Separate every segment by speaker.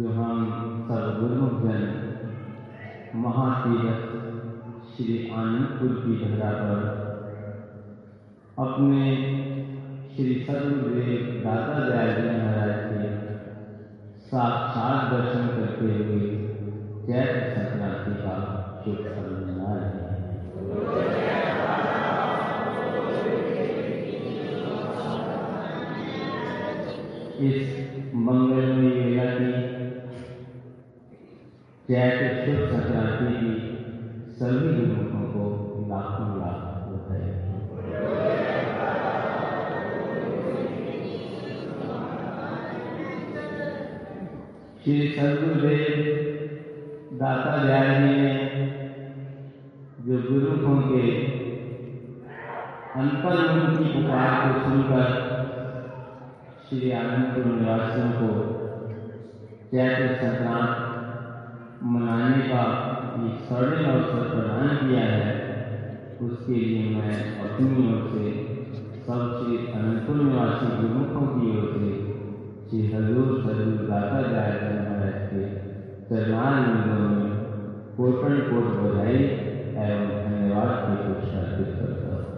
Speaker 1: जो हम सब जन महातीरथ श्री आनंदपुर की धरा पर अपने श्री सर्वदेव दादा दयाल जी महाराज के साक्षात दर्शन करते हुए चैत्र संक्रांति का शुभ पर्व मना रहे हैं। इस मंगलमय चैत्र शुभ संक्रांति की सभी गुरुमुखों को लाखों लाख बधाई। श्री सदगुरुदेव दाता जी ने जो गुरुमुखों के अंतर्मुख की पुकार को सुनकर श्री आनंदपुर निवासियों को चैत्र संक्रांत मनाने का ये स्वर्णिम अवसर प्रदान किया है, उसके लिए मैं अपनी ओर से सब श्री निवासी गुरुमुखों की ओर से श्री हजूर सदगुरु दाता दयाल महाराज के चरणान मिलों में कोटन कोट बधाई एवं धन्यवाद की पुष्ट अर्पित करता हूँ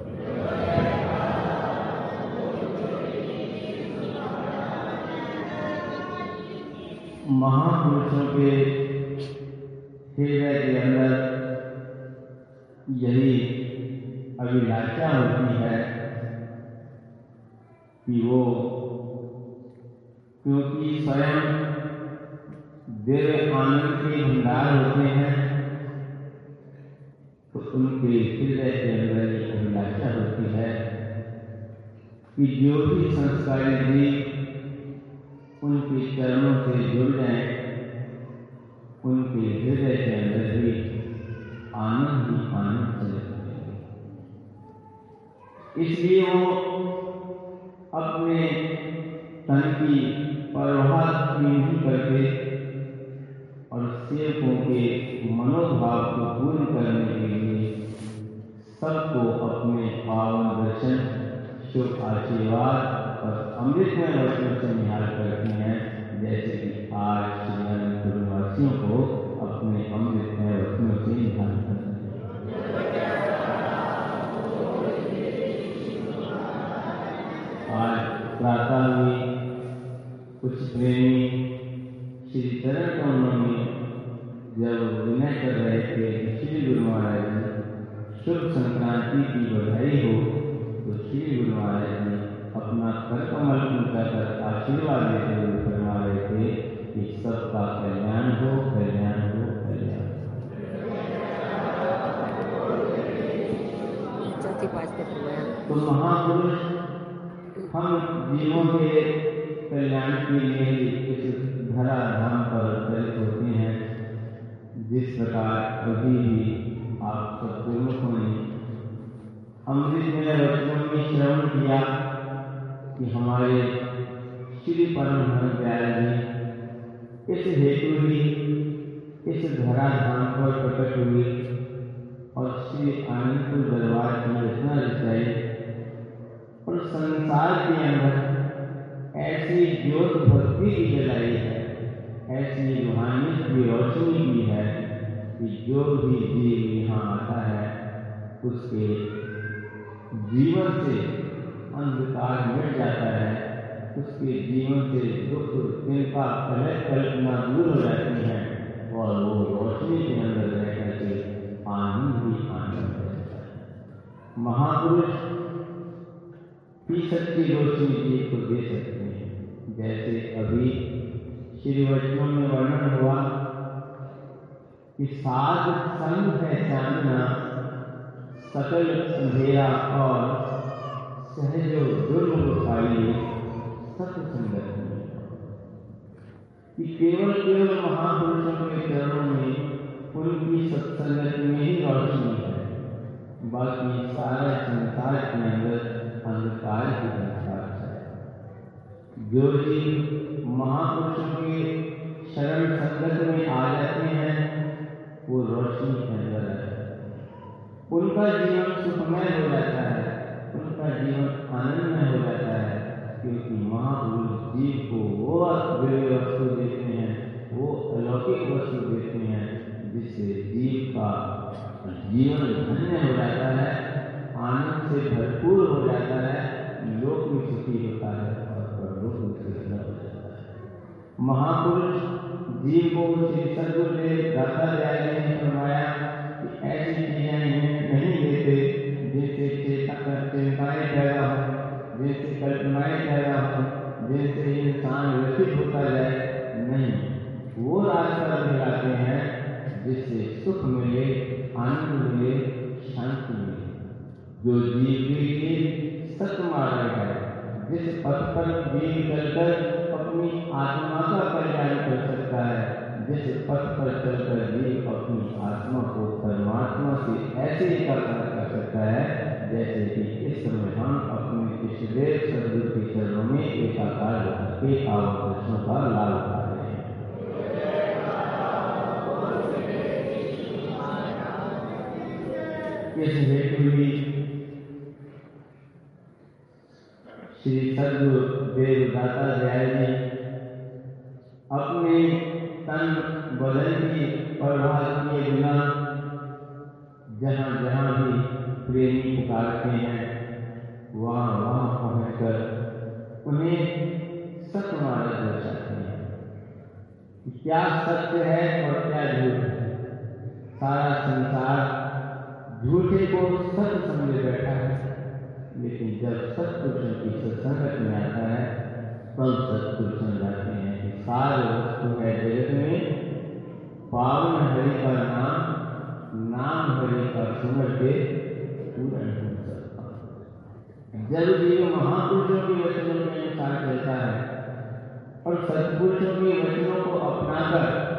Speaker 1: महापुरुषों के हृदय के अंदर यही अभिलाषा होती है कि वो क्योंकि स्वयं दिव्य आनंद के भंडार होते हैं तो उनके हृदय के अंदर ये अभिलाषा होती है कि जो भी संस्कारी जीव उनके चरणों से जुड़ जाए। उनके हृदय के अंदर भी आनंद ही आनंद चले इसलिए वो अपने तन की परवाह नहीं करते और सेवकों के मनोभाव को पूर्ण करने के लिए सबको अपने पावन दर्शन, शुभ आशीर्वाद और अमृतमय वचनों से निहार करती हैं, जैसे कि आज श्री निवासियों को अपने अमृतमय वचनों से निहार करते हैं। आज प्रातः में कुछ प्रेमी श्री चरण कमलों में जब विनय कर रहे थे श्री गुरु महाराज जी, शुभ संक्रांति की बधाई हो तो श्री गुरु महाराज जी अपना कर कमल उनका कर आशीर्वाद देते हुए फरमा रहे थे कि सबका कल्याण हो कल्याण हो कल्याण तो महापुरुष हम जीवों के कल्याण के लिए इस धरा धाम पर प्रेरित होते हैं। जिस प्रकार अभी भी आप सब गुरुमुखों ने अमृत में वचनों में श्रवण किया कि हमारे श्री परम दयाल जी इस हेतु ही, इस धरा धाम पर प्रकट हुए और श्री आनंदपुर दरबार की रचना रचाई। और संसार के अंदर ऐसी ज्योत भक्ति की जलाई है, ऐसी रूहानियत की रोशनी की है कि जो भी जीव यहाँ आता है, उसके जीवन से अंधकार मिट जाता है। उसके जीवन से दुख चिंता कलह, कल्पना दूर हो जाती है और वो रोशनी के अंदर रह करके आनंद ही आनंद रहता है। महापुरुष ही सच्ची रोशनी जीव को दे सकते हैं। जैसे अभी श्री वचनों में वर्णन हुआ कि साध संग है चांदना, सकल अंधेरा और सहजो दुर्लभ पाइए सत्संगत में कि केवल केवल महापुरुषों के चरणों में उनकी सत्संगत में ही रोशनी है। बाकी सारा संसार के अंदर अंधकार ही अंधकार है। जो जीव महापुरुषों के शरण संगत में आ जाते हैं, वो रोशनी के अंदर हैं। उनका जीवन सुखमय हो जाता है, उनका जीवन आनंदमय हो जाता है। क्योंकि माँ उस जीव को वो वस्तु देते हैं वो अलौकिक वस्तु देते हैं जिससे जीव का जीवन धन्य हो जाता है आनंद से भरपूर हो जाता है लोक में सुखी होता है और परलोक में सुखी हो जाता है महापुरुष जीव को श्री सदगुरु ने दाता न्याय ने फरमाया कि ऐसी चीज़ें नहीं जिससे सुख मिले, आनंद मिले, शांति मिले। जो जीव के लिए सत्य मार्ग है, जिस पथ पर जीव चलकर अपनी आत्मा का कल्याण कर सकता है, जिस पथ पर चलकर जीव अपनी आत्मा को परमात्मा से ऐसे एकाकार कर सकता है, जैसे कि इस समय हम अपने इष्टदेव सदगुरु के चरणों में एकाकार होकर के आवश्यों का लाभ उठा इस हेतु भी श्री दयाल जी अपने तन की परवाह किए बिना जहाँ जहाँ भी प्रेमी पुकारते हैं वहाँ वहाँ उन्हें सत्य मार्ग दर्शाते हैं क्या सत्य है और क्या झूठ है सारा संसार झूठे को सत्य समझे बैठा है। लेकिन जब सत्पुरुषों की सत्संगत में आता है, तब सत्पुरुष समझाते हैं कि सार वस्तु है जगत में। पावन हरि का नाम नाम हरि का सुमर के पूर्ण हो सकता। जब जीव महापुरुषों के वचनों में अनुसार चलता है और सत्पुरुषों के वचनों को अपनाकर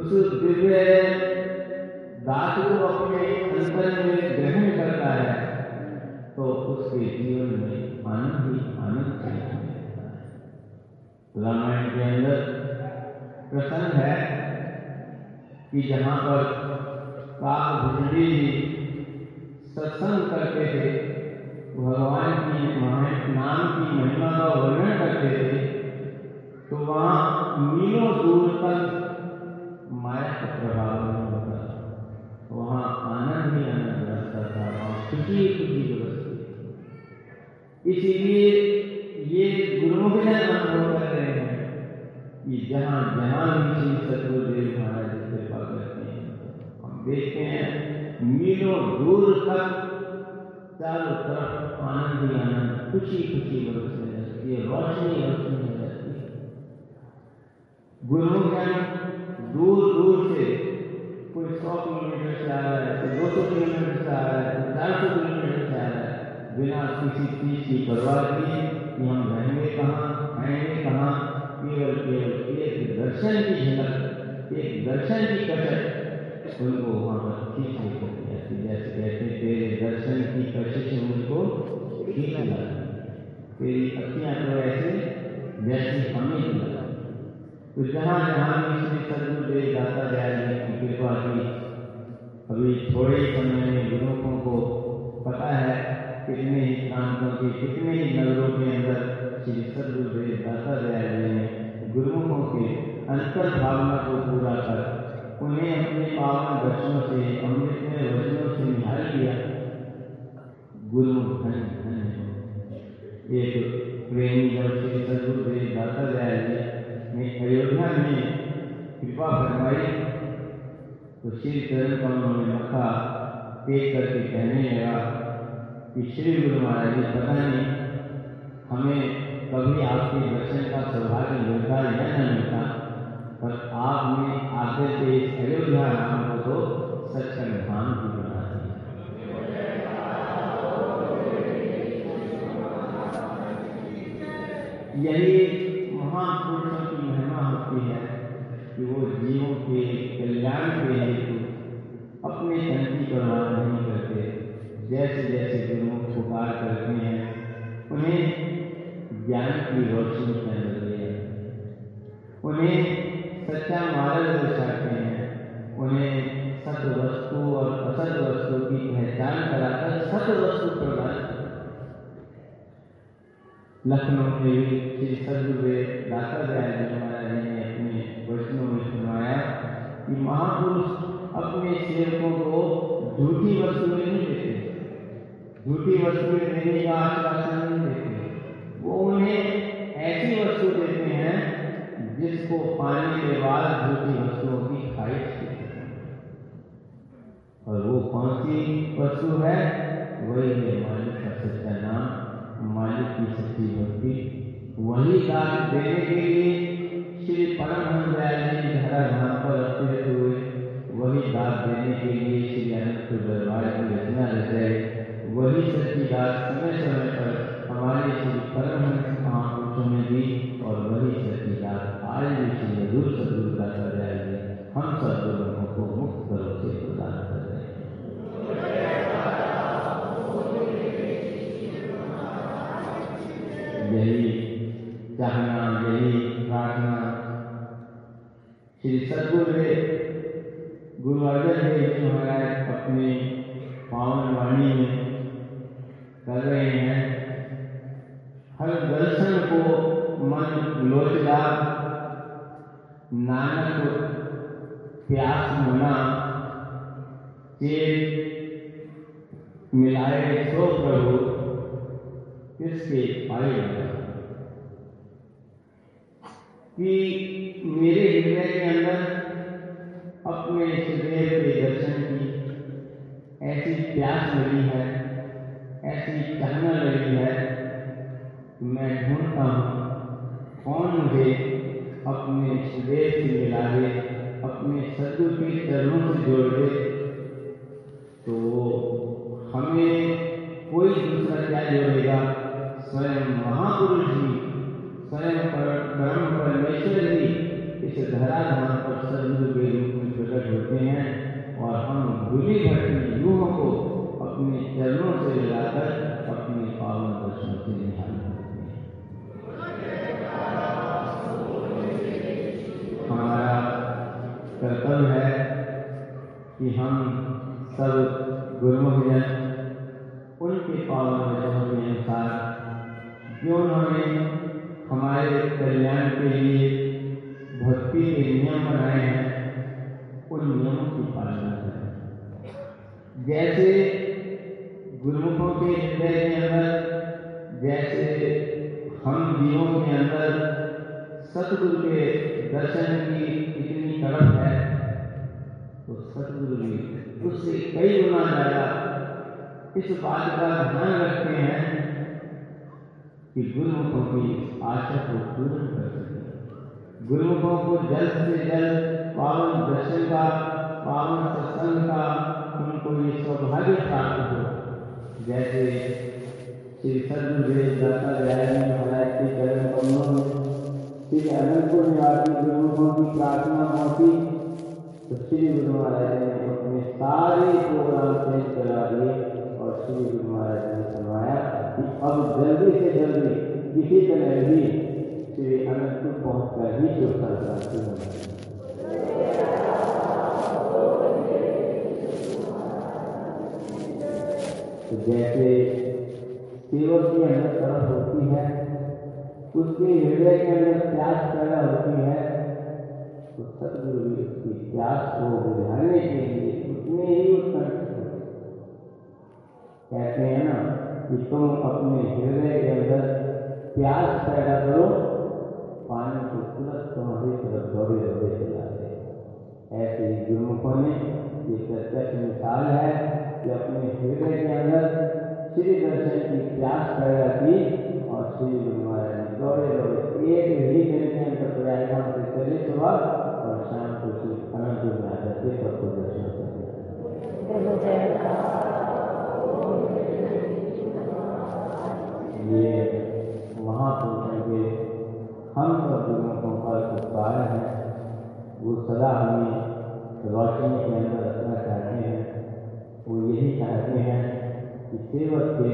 Speaker 1: उस दिव्य दास को अपने अंतर में ग्रहण करता है तो उसके जीवन में आनंद ही आनंद रामायण के अंदर प्रसंग है कि जहाँ पर काकभुजड़ी जी सत्संग करते थे, भगवान की नाम की महिमा का वर्णन करते थे तो वहाँ मीलों दूर तक माया का प्रभाव खुशी खुशी बरसती इसीलिए ये गुरुमुख जन अनुभव कर रहे हैं कि जहाँ जहाँ भी श्री सतगुरुदेव महाराज कृपा करते हैं, हम देखते हैं, मीलों दूर तक चारों तरफ़ आनंद ही आनंद, खुशी खुशी बरसने लगती है, रोशनी रोशनी हो। जाती है गुरुमुख दूर दूर से कोई सौ किलोमीटर से आ रहा है बिना किसी चीज़ की परवाह किए कि हम रहेंगे कहाँ खाएँगे कहाँ? केवल केवल एक दर्शन की झलक एक दर्शन की कटक उनको वहाँ पर खींच लेकर जाती जैसे कहते तेरे दर्शन की कशिश मुझको खींच लाती तेरी अखियाँ तो ऐसे, जैसे हमें लगा। तो जहाँ जहाँ भी श्री सदगुरुदेव दाता दयाल जी की कृपा की, अभी थोड़े समय में गुरुओं को कितने ही प्रांतों के, कितने ही नगरों के अंदर श्री सदगुरुदेव दाता दयाल जी ने, गुरुमुखों के अंतर भावना को पूरा कर, उन्हें अपने पावन दर्शनों से अमृतमय वचनों से निहाल किया। गुरुमुख धन धन्य एक प्रेमी जब श्री सदगुरुदेव दाता दयाल जी ने अयोध्या में कृपा फरमाई तो श्री चरण कमलों में मक्का टेक करके कहने लगा कि श्री गुरु महाराज जी पता नहीं। हमें कभी आपके दर्शन का सौभाग्य मिलता या न मिलता, पर आपने आते से इस अयोध्या नाम को तो सच का धाम भी बना दिया यही महापुरुषों की महिमा होती है कि वो जीवों के कल्याण के हेतु अपने तन की परवाह नहीं करते। जैसे जैसे गुरुओं पुकार करते हैं, उन्हें ज्ञान की रोशनी में बदले उन्हें सच्चा मार्ग दर्शाते हैं, उन्हें सत वस्तु और असत वस्तु की पहचान कराकर सत वस्तु प्रदान लखनऊ में भी श्री सदगुरुदेव दाता दयाल जी महाराज जी ने अपने वचनों में सुनाया कि महापुरुष अपने सेवकों को झूठी वस्तुएँ नहीं देते। झूठी वस्तुएँ देने का आश्वासन नहीं देते वो उन्हें ऐसी वस्तु देते हैं जिसको पाने के बाद झूठी वस्तुओं की ख्वाहिश और वो कौन सी वस्तु है? वही है मालिक का सच्चा नाम मालिक की सच्ची भक्ति वही दान देने के लिए श्री परमहंस दयाल जी धरा धाम पर अवतरित हुए, वही दान देने के लिए श्री अनंत दरबार की रचना रचाई वही सच्ची दात समय समय पर हमारे श्री परमहंस महापुरुषों ने दी और वही सच्ची दात आज भी श्री हजूर सदगुरु दाता दयाल जी हम सब लोगों को मुक्त करो से प्रदान कर रहे हैं। यही चाहना, यही प्रार्थना श्री सदगुरुदेव गुरु अर्जन देव जी महाराज अपनी पावन वाणी में मन लोचदा नानक प्यास मना चेत मिलाए सो प्रभु किसके पाए कि मेरे हृदय के अंदर अपने सुदेव के दर्शन की ऐसी प्यास लगी है, ऐसी चाहना लगी है, मैं ढूंढता हूँ कौन मुझे अपने सुदेव से मिला दे अपने सदगुरु के चरणों से जोड़ दे तो हमें कोई दूसरा क्या जोड़ेगा? स्वयं महापुरुष जी स्वयं ब्रह्म परमेश्वर जी इस धराधाम पर सदगुरु के रूप में प्रकट होते हैं और हम भूली भटकी रूहों को अपने चरणों से मिलाकर अपने पावन दर्शन से निहाल करते कि हम सब गुरुमुख जन उनके पावन वचनों के अनुसार जो उन्होंने हमारे कल्याण के लिए भक्ति के नियम बनाए हैं, उन नियमों की पालना करें। जैसे गुरुमुखों के हृदय के अंदर, जैसे हम जीवों के अंदर सतगुरु के दर्शन की इतनी तड़प है सतगुरु भी उससे कई गुना ज़्यादा। इस बात का ध्यान रखते हैं कि गुरुमुखों की आशा को पूर्ण कर सके। गुरुमुखों को जल्द से जल्द पावन दर्शन का, पावन सत्संग का उनको ये सौभाग्य प्राप्त हो। जैसे श्री सदगुरुदेव दाता दयाली महाराज के चरण कमलों में श्री अनंतपुर निवासी गुरुमुखों की प्रार्थना पहुँची श्री गुरु महाराज ने अपने सारे प्रोग्राम चेंज करा दिए और श्री गुरु महाराज ने फरमाया कि अब जल्दी से जल्दी किसी तरह भी श्री अनंतपुर पहुँच कर ही शुभ मनाएँ तो जैसे सेवक की अंदर तरफ़ होती है, उसके हृदय के अंदर प्यास पैदा होती है तो सदगुरु भी उसकी प्यास को बुझाने के लिए उतने ही उत्कंठ कहते हैं ना कि तुम अपने हृदय के अंदर प्यास पैदा करो पानी को तुरंत तुम्हारी तरफ़ दौड़े दौड़े चला जाए ऐसे ही गुरुमुखों ने ये प्रत्यक्ष मिसाल है कि अपने हृदय के अंदर श्री दर्शन की प्यास पैदा की और श्री गुरु महाराज ने दौड़े दौड़े एक ही दिन के अंदर प्रयागराम से चले सुबह शाम को श्री अनंतपुर में आ जाते सबको दर्शन करते ये महापुरुषों के हम सब गुरुमुखों का उपकार है। वो सदा हमें रोशनी के अंदर रखना चाहते हैं वो यही चाहते हैं कि सेवक के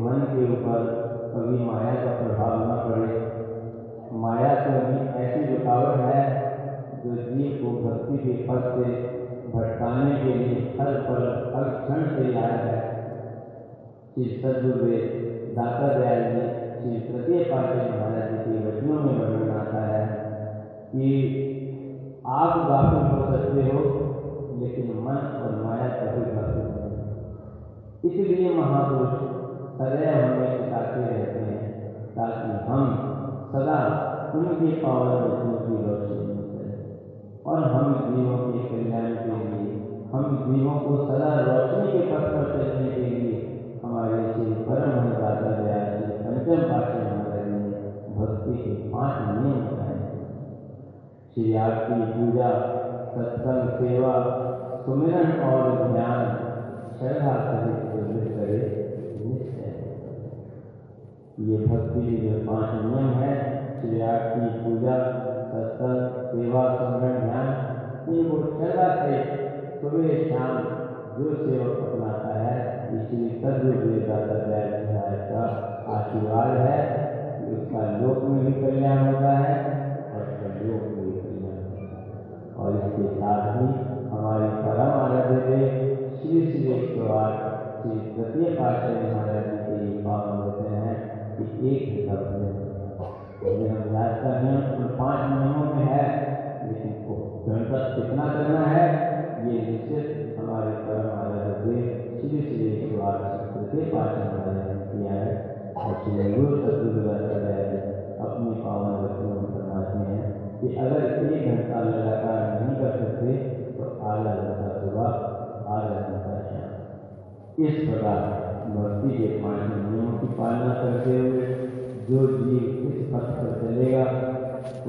Speaker 1: मन के ऊपर कभी माया का प्रभाव न पड़े। माया तो ऐसी रुकावट है जो जीव को भक्ति के पद से भटकाने के लिए हर पल, हर क्षण तैयार है। श्री सदगुरुदेव दाता दयाल जी, श्री तृतीय पाठक महाराज जी के वचनों में वर्णन आता है कि आप गाफिल हो सकते हो, लेकिन मन और माया कभी गाफिल नहीं इसलिए महापुरुष सदैव हमें सिखाते रहते हैं, ताकि हम सदा उनके पावन वचनों की रोशनी और हम जीवों के कल्याण के लिए। हम जीवों को सदा रोशनी के पथ पर चलने के लिए हमारे श्री परम दादा दया श्री पंचम पाठी महाराज ने भक्ति के पाँच नियम बताए। श्री आरती पूजा, सत्संग, सेवा, सुमिरन और ध्यान श्रद्धा सहित करे। सुबह शाम जो सेवक अपनाता है। इसलिए सदगुरु दाता दयाल का आशीर्वाद है उसका लोक में भी कल्याण होता है और लोक में भी कल्याण होता है। और इसके साथ ही हमारे परम आराध्य देव श्री श्री एक सौ आठ श्री तृतीय पाठशाही महाराज जी के ये पावन होते हैं कि एक ही शब्द हम याद कर रहे हैं तो पाँच नियमों में है। लेकिन गणतंत्र कितना करना है? ये निश्चित हमारे परम आराध्य श्री श्री शिवार के पाठ हमारे किया है और श्री गुरु सतगुरुदाचार्य अपनी पावन वचनों में फरमाते हैं कि अगर एक घंटा लगातार नहीं कर सकते तो आधा घंटा सुबह आधा घंटा शाम इस प्रकार भक्ति के पाँच नियमों की पालना करते हुए जो जीव इस पथ पर चलेगा,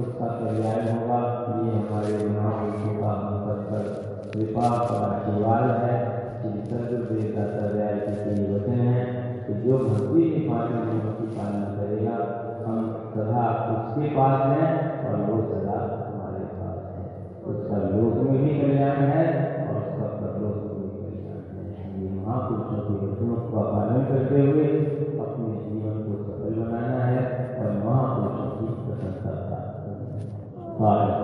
Speaker 1: उसका कल्याण होगा, ये हमारे महापुरुषों का हम पर कृपा का दीवार है श्री सदगुरुदेव दत्ताध्याय के श्री वचन है कि जो भक्ति के पास में नियमों की पालना करेगा, हम सदा उसके पास हैं और वो सदा हमारे पास है। उसका लोक में भी कल्याण है और उसका परलोक में भी कल्याण है। महापुरुषों के वचनों का पालन करते हुए अपने जीवन को सफल बनाना है और महापुरुषों की प्रशंसा प्राप्त करना है।